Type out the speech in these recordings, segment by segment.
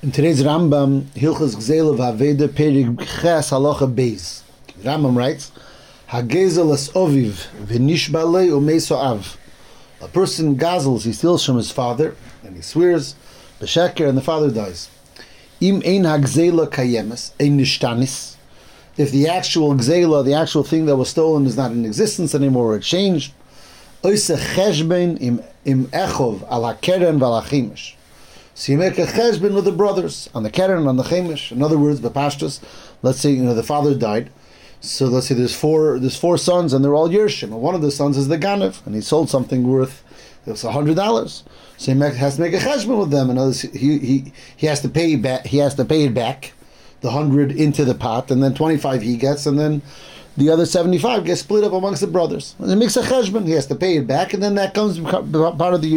In today's Rambam, Hilchas Gzela Vaveda Perig Ches Halacha Beis. Rambam writes, Hagezel es oviv v'nishbalei umeso av. A person gazels, he steals from his father, and he swears, b'sheker, and the father dies. Im ein hagzela kayemes, ein nishtanis. If the actual gzela, the actual thing that was stolen, is not in existence anymore, or changed, oise cheshben im, im echov al hakeren val. So you make a cheshbon with the brothers on the keren on the chemish. In other words, the pashtus. Let's say you know the father died, so let's say there's four there's four sons and they're all yershim. And one of the sons is the ganev, and he sold something worth it was hundred dollars. So he has to make a cheshbon with them. Words, he he he has to pay back. He has to pay it back, the hundred into the pot, and then twenty five he gets, and then. The other seventy-five gets split up amongst the brothers. And he makes a cheshbon. He has to pay it back, and then that comes part of the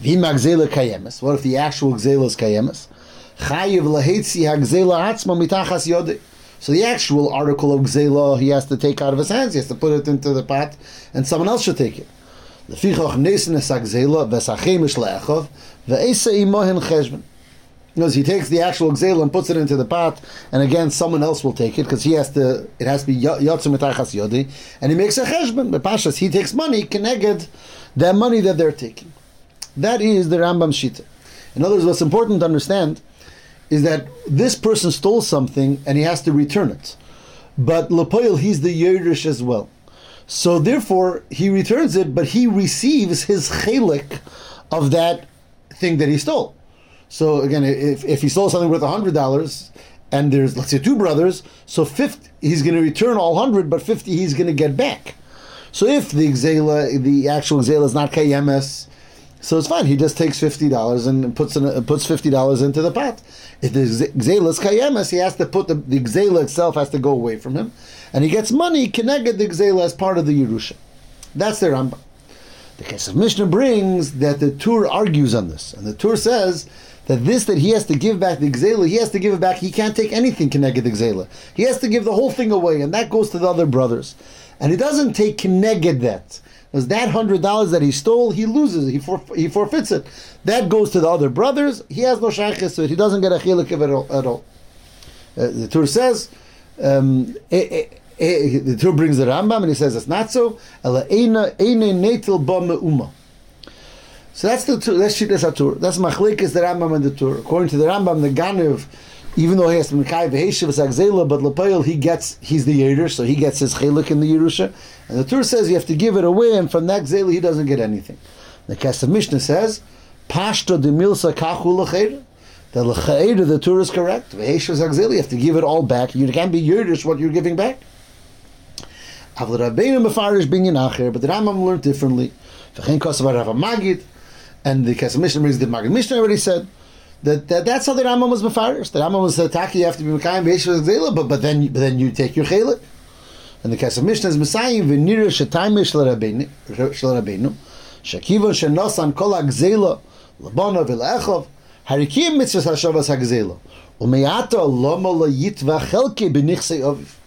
Yerush. kayemes. What if the actual gzela is kayemes? Chayiv lahetzi hagzela atzma mitachas yodeh. So the actual article of gzela he has to take out of his hands. He has to put it into the pot, and someone else should take it. Lefichach nesen es hagzela v'sachemish le'echov ve'esa imohen cheshbon. Because he takes the actual gzela and puts it into the pot, and again someone else will take it because he has to. It has to be yotzim mitachas yodi, and he makes a cheshbon. But pashas he takes money connected that money that they're taking. That is the Rambam Shita. In other words, what's important to understand is that this person stole something and he has to return it. But Lapoil, he's the Yerush as well. So therefore, he returns it, but he receives his chalik of that thing that he stole. So again, if, if he stole something worth hundred dollars, and there's let's say two brothers, so fifty he's going to return all hundred, but fifty he's going to get back. So if the exela, the actual exela is not kayemes, so it's fine. He just takes fifty dollars and puts in, uh, puts fifty dollars into the pot. If the exela is kayemes, he has to put the, the exela itself has to go away from him, and he gets money connected the exela as part of the yerusha. That's the Rambam. The Kesef Mishnah brings that the Tur argues on this, and the Tur says that this that he has to give back the Gzela, he has to give it back. He can't take anything connected the Gzela. He has to give the whole thing away, and that goes to the other brothers. And he doesn't take connected that. Because that hundred dollars that he stole, he loses. He he forfeits it. That goes to the other brothers. He has no shaykhis to it. He doesn't get a chilik of it at all. Uh, the Tur says. Um, eh, eh, eh, the Tur brings the Rambam and he says it's not so. So that's the Tur. That's Shittas Tur. That's Machlekes the Rambam and the Tur. According to the Rambam, the Ganev, even though he has to Mekai Veheshiv Agzela, but Lepoil he gets he's the Yerish, so he gets his chelik in the Yerusha. And the Tur says you have to give it away, and from that Gzela he doesn't get anything. The Kesef Mishnah says, Pashto de Milsa Kachu Lecheir. The Lecheir, the Tur is correct. Veheshiv Agzela, you have to give it all back. You can't be Yerish what you're giving back. Avle Rabbeinu Mefarish Binyan Acher, but the Rambam learned differently. V'chein Kosav Rav Magid, and the Kesef Mishnah brings the Magid Mishnah already said that, that that's how the Rambam was mefarish. The Rambam was attacking you have to be mekayim gzela, but but then but then you take your chelik. And the Kesef Mishnah is Messiah v'nira shetayim shel Rabbeinu shekiva shenosan kol hagzela labana v'le'echov harikim mitzvah hashavas hagzela u'meyata loma la'yitva chelke b'nichsei aviv.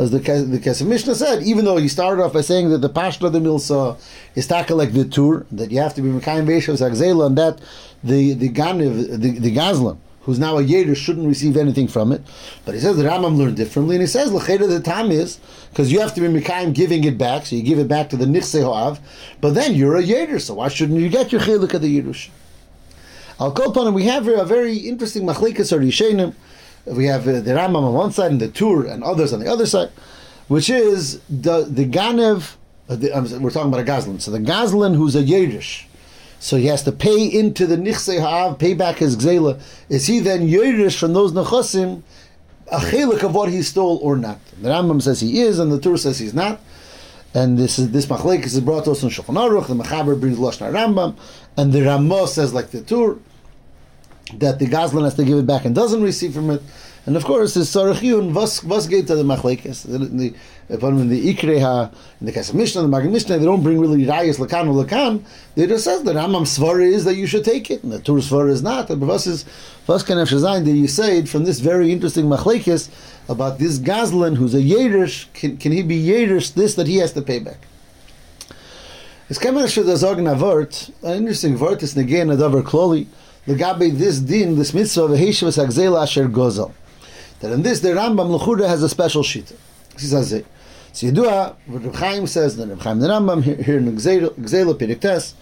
As the the Kesef Mishnah said, even though he started off by saying that the pashto of the milsa is taka like the Tur, that you have to be mekayim beishav hagzela, and that the the Ganiv, the, the who's now a Yeder, shouldn't receive anything from it. But he says the Rambam learned differently, and he says L'cheda the time is because you have to be Mekayim giving it back, so you give it back to the Nichse Hoav, but then you're a Yeder, so why shouldn't you get your Chiluk of the Yerush? Upon him. We have here a very interesting Machlikas or Yishenim. We have uh, the Rambam on one side and the Tur and others on the other side, which is the the Ganev. Uh, the, um, we're talking about a Gazlan. So the Gazlan who's a Yerish so he has to pay into the nichse ha'av, pay back his gzela. Is he then yerish from those nechosim a chelik of what he stole or not? The Rambam says he is, and the Tur says he's not. And this is this machlekes is brought to us in Shulchan Aruch. The Machaber brings Lashon Rambam, and the Ramah says like the Tur that the Gazlan has to give it back and doesn't receive from it. And of course, the Sarachiyun was was get to the machlekes. The in the Ikreha, in the Kesef Mishnah, the Magid Mishnah, they don't bring really rayas lakan or lakan. They just says the Rambam svara is that you should take it, and the Tur svara is not. But was is shazayin that you say from this very interesting machlekes about this Gazlan who's a Yerish. Can, can he be Yerish? This that he has to pay back. It's kemer should the an interesting word is again a davar kloli legabe this din, this mitzvah of Heshivas Agzela Asher Gozel. That in this, the Rambam Lechuda has a special shita. He says it. So Yedua, what Reb Chaim says, the Reb Chaim the Rambam, here, in Gzela, Periktes,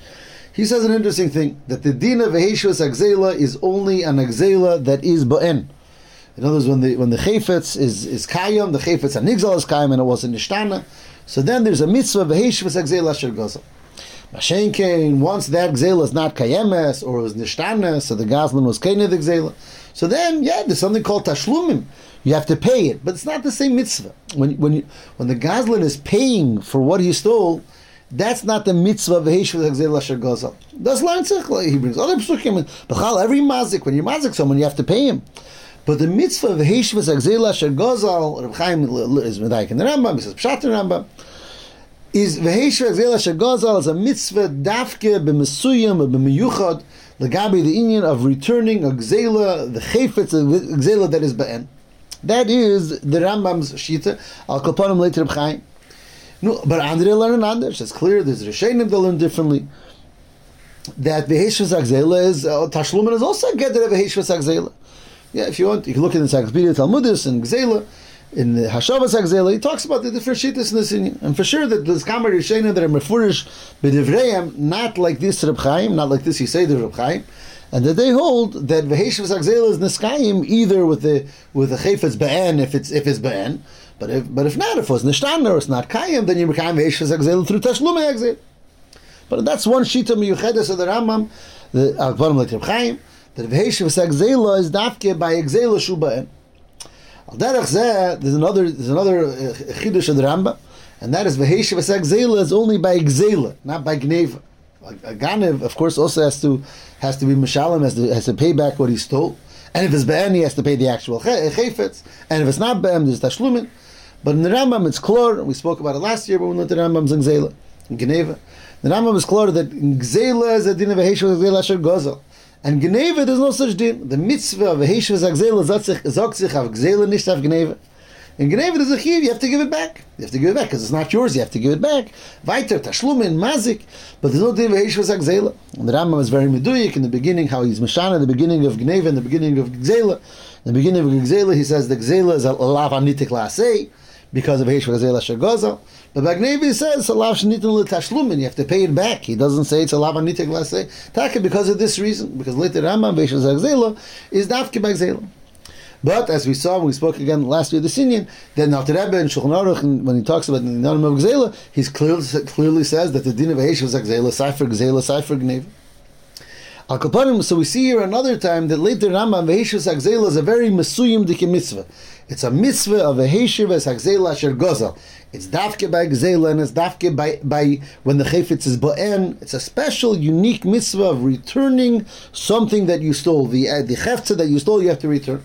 he says an interesting thing, that the din of Heshivas Agzela is only an Agzela that is Ba'en. In other words, when the when the chayfetz is is kayim, the chayfetz anigzal is kayim, and it was in nishtana. So then there's a mitzvah v'heishvus agzel asher gozel. Mashenkein, once that gzela is not kayemes or was nishtana, so the gazlan was kained the gzela. So then, yeah, there's something called tashlumim. You have to pay it, but it's not the same mitzvah. When when you, when the gazlan is paying for what he stole, that's not the mitzvah of Heshvah Hagzel Asher Gozel. That's line He brings other psukim. B'chal every mazik when you mazik someone, you have to pay him. But the mitzvah of Heshvas Agzela Asher Gozal, Reb Chaim is Medaik in the Rambam, he says Pshat in the Rambam, is Veheshvas Agzela Asher Gozal is a mitzvah dafke b'mesuyim b'miyuchad legabi the union of returning a gzela, the chayfetz, the gzela that is ba'en. That is the Rambam's shita. Al kapanim later Reb Chaim. No, but Andre learned anders. It's clear. There's Rishonim that learn differently. That Veheshvas Agzela is uh, Tashlumin is also a gedder of Veheshvas. Yeah, if you want, you can look in the Encyclopedia Talmudis and Gzela, in the Hashavas Gzela, he talks about the different shittas in this. And for sure that there's Kamar Yishena that are Mefurish B'divreyam, not like this Reb Chaim, not like this the Reb Chaim, and that they hold that Veheshavas Gzela is Niskayim either with the with the Chayfetz Ba'en if it's if it's Ba'en, but if but if not, if it was Nishtana or it's not Kayim, then you become Veheshavas Gzela through Tashlum Gzela. But that's one shita miyuchedes of the Rambam, the uh, Akvarim like Reb Chaim, that V'heshiv Zela is dafke by Egzela Shuba'en. There's another, there's another uh, chidush of the Rambam, and that is V'heshiv Zela is only by Egzela, not by Gneva. A Ganev, of course, also has to has to be Mishalim, has to, has to pay back what he stole. And if it's Be'en, he has to pay the actual Chayfetz. And if it's not Be'en, there's Tashlumin. But in the Rambam, it's Klor, we spoke about it last year, but we learned the Rambam's in Gzela, in Geneva. The Rambam is Klor that Gzela is a din of V'heshiv Zela Asher Gozel. And Gneve, there's no such din. The mitzvah of Heish V'Zagzela sagt sich auf Gzela, nicht auf Gneve. In Gneve, there's a chiv, you have to give it back. You have to give it back, because it's not yours, you have to give it back. Weiter, Tashlumin, Mazik, but there's no din of Heish V'Zagzela. And the Rambam is very meduyik in the beginning, how he's Mashana, the beginning of Gneve, and the beginning of Gzela. In the beginning of Gzela, he says the Gzela is a lav anitik la'asei, because of Heish V'Zagzela Shagozel. But Bagnevi says alav shenitin l'tashlumin. You have to pay it back. He doesn't say it's alav anitik l'aseh. Taka because of this reason, because later Rambam Beishas Agzela is dafke bagzela. But as we saw when we spoke again last year, the Sinyan, then Alter Rebbe and Shulchan Aruch, when he talks about the Nanim of Gzela, he clearly, clearly says that the din of Eish was Gzela, Sefer Gzela, Sefer Gneva. Al so we see here another time that later Rambam Veheshus Agzela is a very Mesuyim Dike mitzvah. It's a mitzvah of as Agzela Asher Gozel. It's dafke by Gzela and it's dafke by, by when the Chayfetz is Ba'en. It's a special, unique mitzvah of returning something that you stole. The, uh, the Cheftza that you stole, you have to return.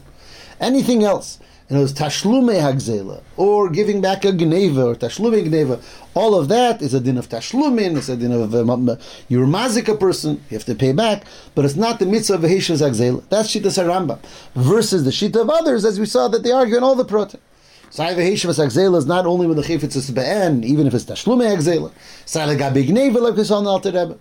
Anything else and it was tashlume hagzela, or giving back a gneva, or tashlume gneva. All of that is a din of tashlumin, it's a din of uh, you're mazik a person, you have to pay back, but it's not the mitzvah of heshivas hagzela. That's shita saramba. Versus the shita of others, as we saw that they argue in all the protein. Sai v'heshivas hagzela is not only when the chifetz is be'en, even if it's tashlume hagzela. Sai legabi gneva, like we saw in the Alter Rebbe.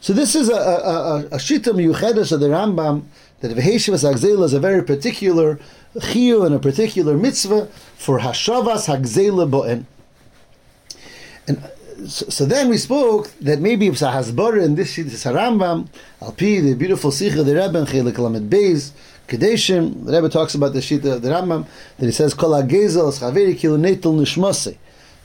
So this is a, a, a, a shita miyuchedes of the Rambam, that v'heshivas hagzela is a very particular chiyu and a particular mitzvah for hashavas hagzela bo'en. And uh, so, so, then we spoke that maybe if a hasbara in this this Rambam, alpi the beautiful sikha the Rebbe chelik lamed beis kadeshim. The Rebbe talks about the shita the Rambam that he says kol hagezel chaveri kilu netel nishmase.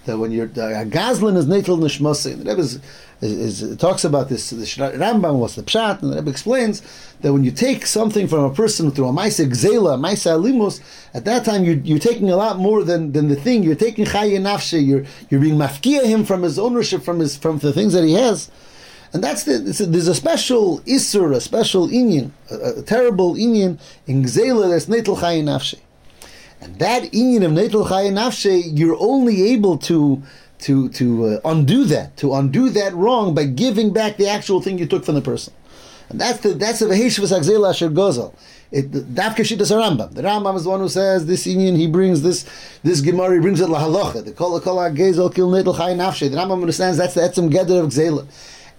That when you're a gazlan is netel nishmase. The Rebbe is, is, is, talks about this. The Rambam was the pshat, and the Rebbe explains that when you take something from a person through a maisa gzela, maisa alimus, at that time you're, you're taking a lot more than, than the thing. You're taking chayi nafshe. You're you're being mafkia him from his ownership, from his from the things that he has. And that's the, a, there's a special isur, a special inyan, a, a terrible inyan in gzela that's netel chayi nafshe. And that inyan of chayi nafshe, you're only able to to to uh, undo that, to undo that wrong by giving back the actual thing you took from the person. And that's the that's the veheshvas agzela asher gozel. It dafke shitas Rambam. The Rambam is the one who says this Indian. He brings this this Gemara. He brings it lahalacha. The kol kol gezel kil chay nafshe. The Rambam understands that's the etzem geder of gzela.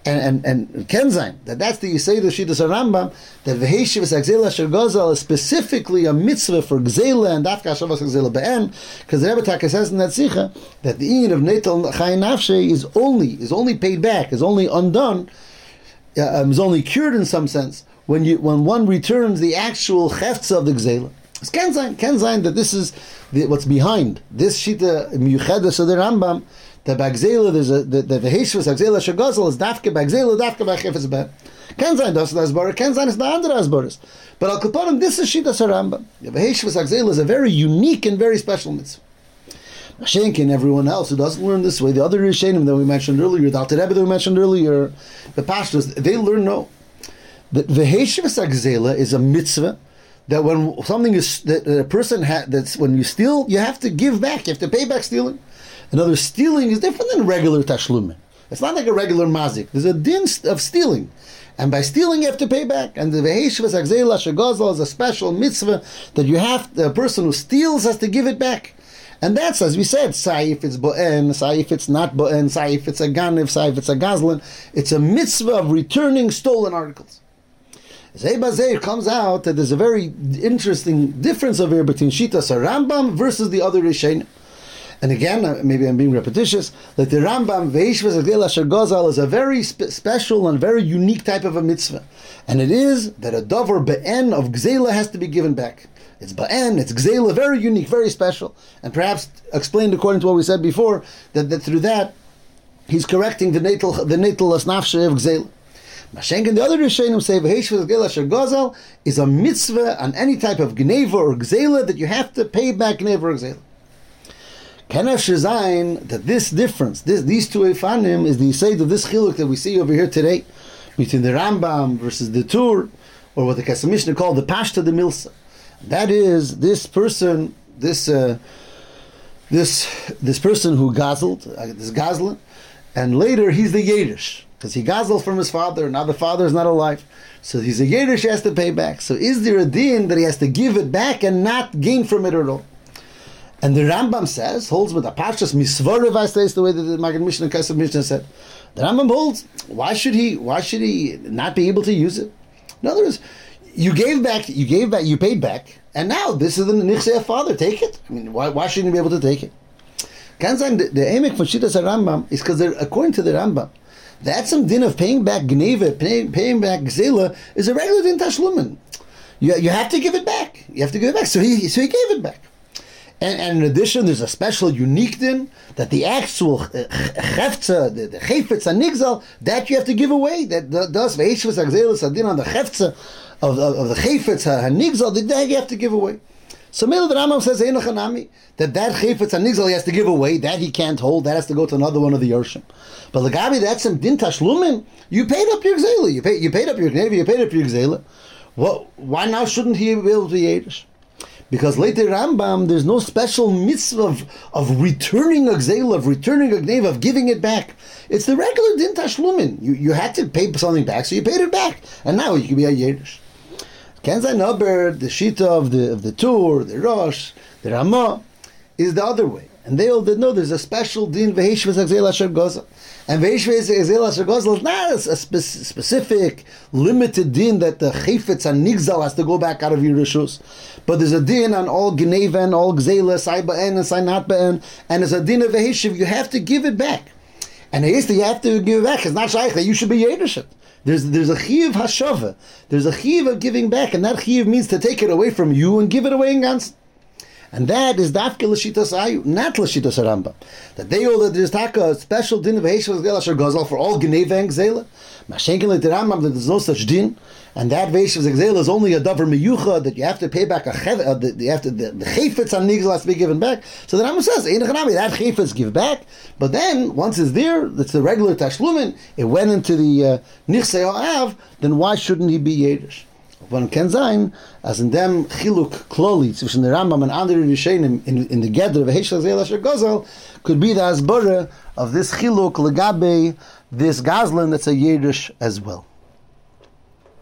And and, and Kenzain, that that's the Yisei the Shittas Rambam, that Veheshivas Agzela Asher Gozal is specifically a mitzvah for Gzela and Dafka Shavas Gzela Be'en, because the Rebbe Taka says in that Sikha that the Ingen of Netel Chayin is only, is only paid back, is only undone, uh, um, is only cured in some sense, when you when one returns the actual cheftza of the Gzela. It's Kenzain, Kenzain that this is the, what's behind this Shita Miyuchedes of the Rambam, the bagzela there's a the the heshvus agzela shagazel is dafke bagzela dafke bachefes be. Ken sein das bar ken sein is the andere asbaris. But al kaparim this is shita saramba. The heshvus agzela is a very unique and very special mitzvah. Shenkin and everyone else who doesn't learn this way, the other Rishonim that we mentioned earlier, the Alter Rebbe that we mentioned earlier, the pastors, they learn no. That the Heshivas Agzela is a mitzvah that when something is that a person ha, that's when you steal, you have to give back. You have to pay back stealing. In other words, stealing is different than regular tashlumin. It's not like a regular mazik. There's a din of stealing. And by stealing, you have to pay back. And the Veheshvas Agzela Shagazal is a special mitzvah that you have, the person who steals has to give it back. And that's, as we said, say if it's bo'en, say if it's not bo'en, say if it's a ganiv, say if it's a gazlan. It's a mitzvah of returning stolen articles. Zeh comes out that there's a very interesting difference over here between Shita Rambam versus the other Rishonim. And again, uh, maybe I'm being repetitious, that the Rambam Veishvas Agdel Asher Gozal is a very spe- special and very unique type of a mitzvah. And it is that a dover be'en of Gzela has to be given back. It's ba'en, it's gzela, very unique, very special. And perhaps explained according to what we said before, that, that through that, he's correcting the natal the natal asnafshe of gzela. Mashenk and the other Rishonim say V'heishvah gzela asher gozal is a mitzvah on any type of gneva or gzela that you have to pay back gneva or gzela. Kenef Shazayin, that this difference, this, these two Efanim, is the Yisayid of this Chiluk that we see over here today, between the Rambam versus the Tur, or what the Kesef called the Pashta de Milsa. That is, this person, this uh, this this person who gazeled, uh, this gazlan, and later he's the Yedish, because he gazeled from his father, and now the father is not alive. So he's a Yedish, he has to pay back. So is there a din that he has to give it back and not gain from it at all? And the Rambam says, holds with the Pashas Misvara says the way that the Maggid Mishnah and Kesef Mishnah said. The Rambam holds, why should he why should he not be able to use it? In other words, you gave back, you gave back, you paid back, and now this is the Nichsei father, take it. I mean, why, why shouldn't you be able to take it? Kanzan, the, the Emek from Shittas Rambam is because according to the Rambam, that some din of paying back gneva, paying, paying back zela, is a regular din tashlumin. You, you have to give it back. You have to give it back. So he, so he gave it back. And, and, in addition, there's a special unique din that the actual uh, cheftza, the, the chayfetz and nigzal, that you have to give away. That does ve'eshvus agzelis adin on the cheftza of, of, of the chayfetz hanigzal, that you have to give away. So Mela the Rambam says that that chayfetz hanigzal he has to give away. That he can't hold. That has to go to another one of the yorshim. But Lagabi, that's some din tashlumin. You paid up your gzela. You paid. You paid up your gnevi. You paid up your gzela. What? Why now shouldn't he be able to yedish? Because later Rambam, there's no special mitzvah of, of returning a gzeil, of returning a gnev, of giving it back. It's the regular din tashlumin. You, you had to pay something back, so you paid it back. And now you can be a yedish. Kenzai Naber, the Shita of the, of the Tur, the Rosh, the Ramah, is the other way. And they all did know there's a special din v'heshvas agzeil asher goza. And v'heshvas agzeil asher is not a, spe- specific, limited din that the chayfetz and nigzal has to go back out of your rishus. But there's a din on all gneven, all gzeila, sai ba'en and sai not ba'en, and there's a din of v'heshiv, you have to give it back. And the you have to give it back. It's not shaykh you should be yedishit. There's there's a chiv hashava. There's a chiv of giving back, and that chiv means to take it away from you and give it away in gans. And that is dafke l'shitas ayu, not l'shitas Rambam. That they all that there's taka a special din of heishvas gel asher gazal for all gneva gzela. Mashenkin le Rambam that there's no such din, and that veishvas gzela is only a davar miyucha that you have to pay back a chev, uh, the, you have to the, the chayfetz on nigzel has to be given back. So the Rambam says ein that chayfetz give back, but then once it's there, it's the regular tashlumin. It went into the uh, nichsei av. Then why shouldn't he be yedish? One can sein, as in dem chiluk kloli zwischen der Rambam and andere Rishonim in, in the gather of Heshel Zel Asher Gozal could be the asbara of this chiluk legabe this gazlan that's a Yiddish as well.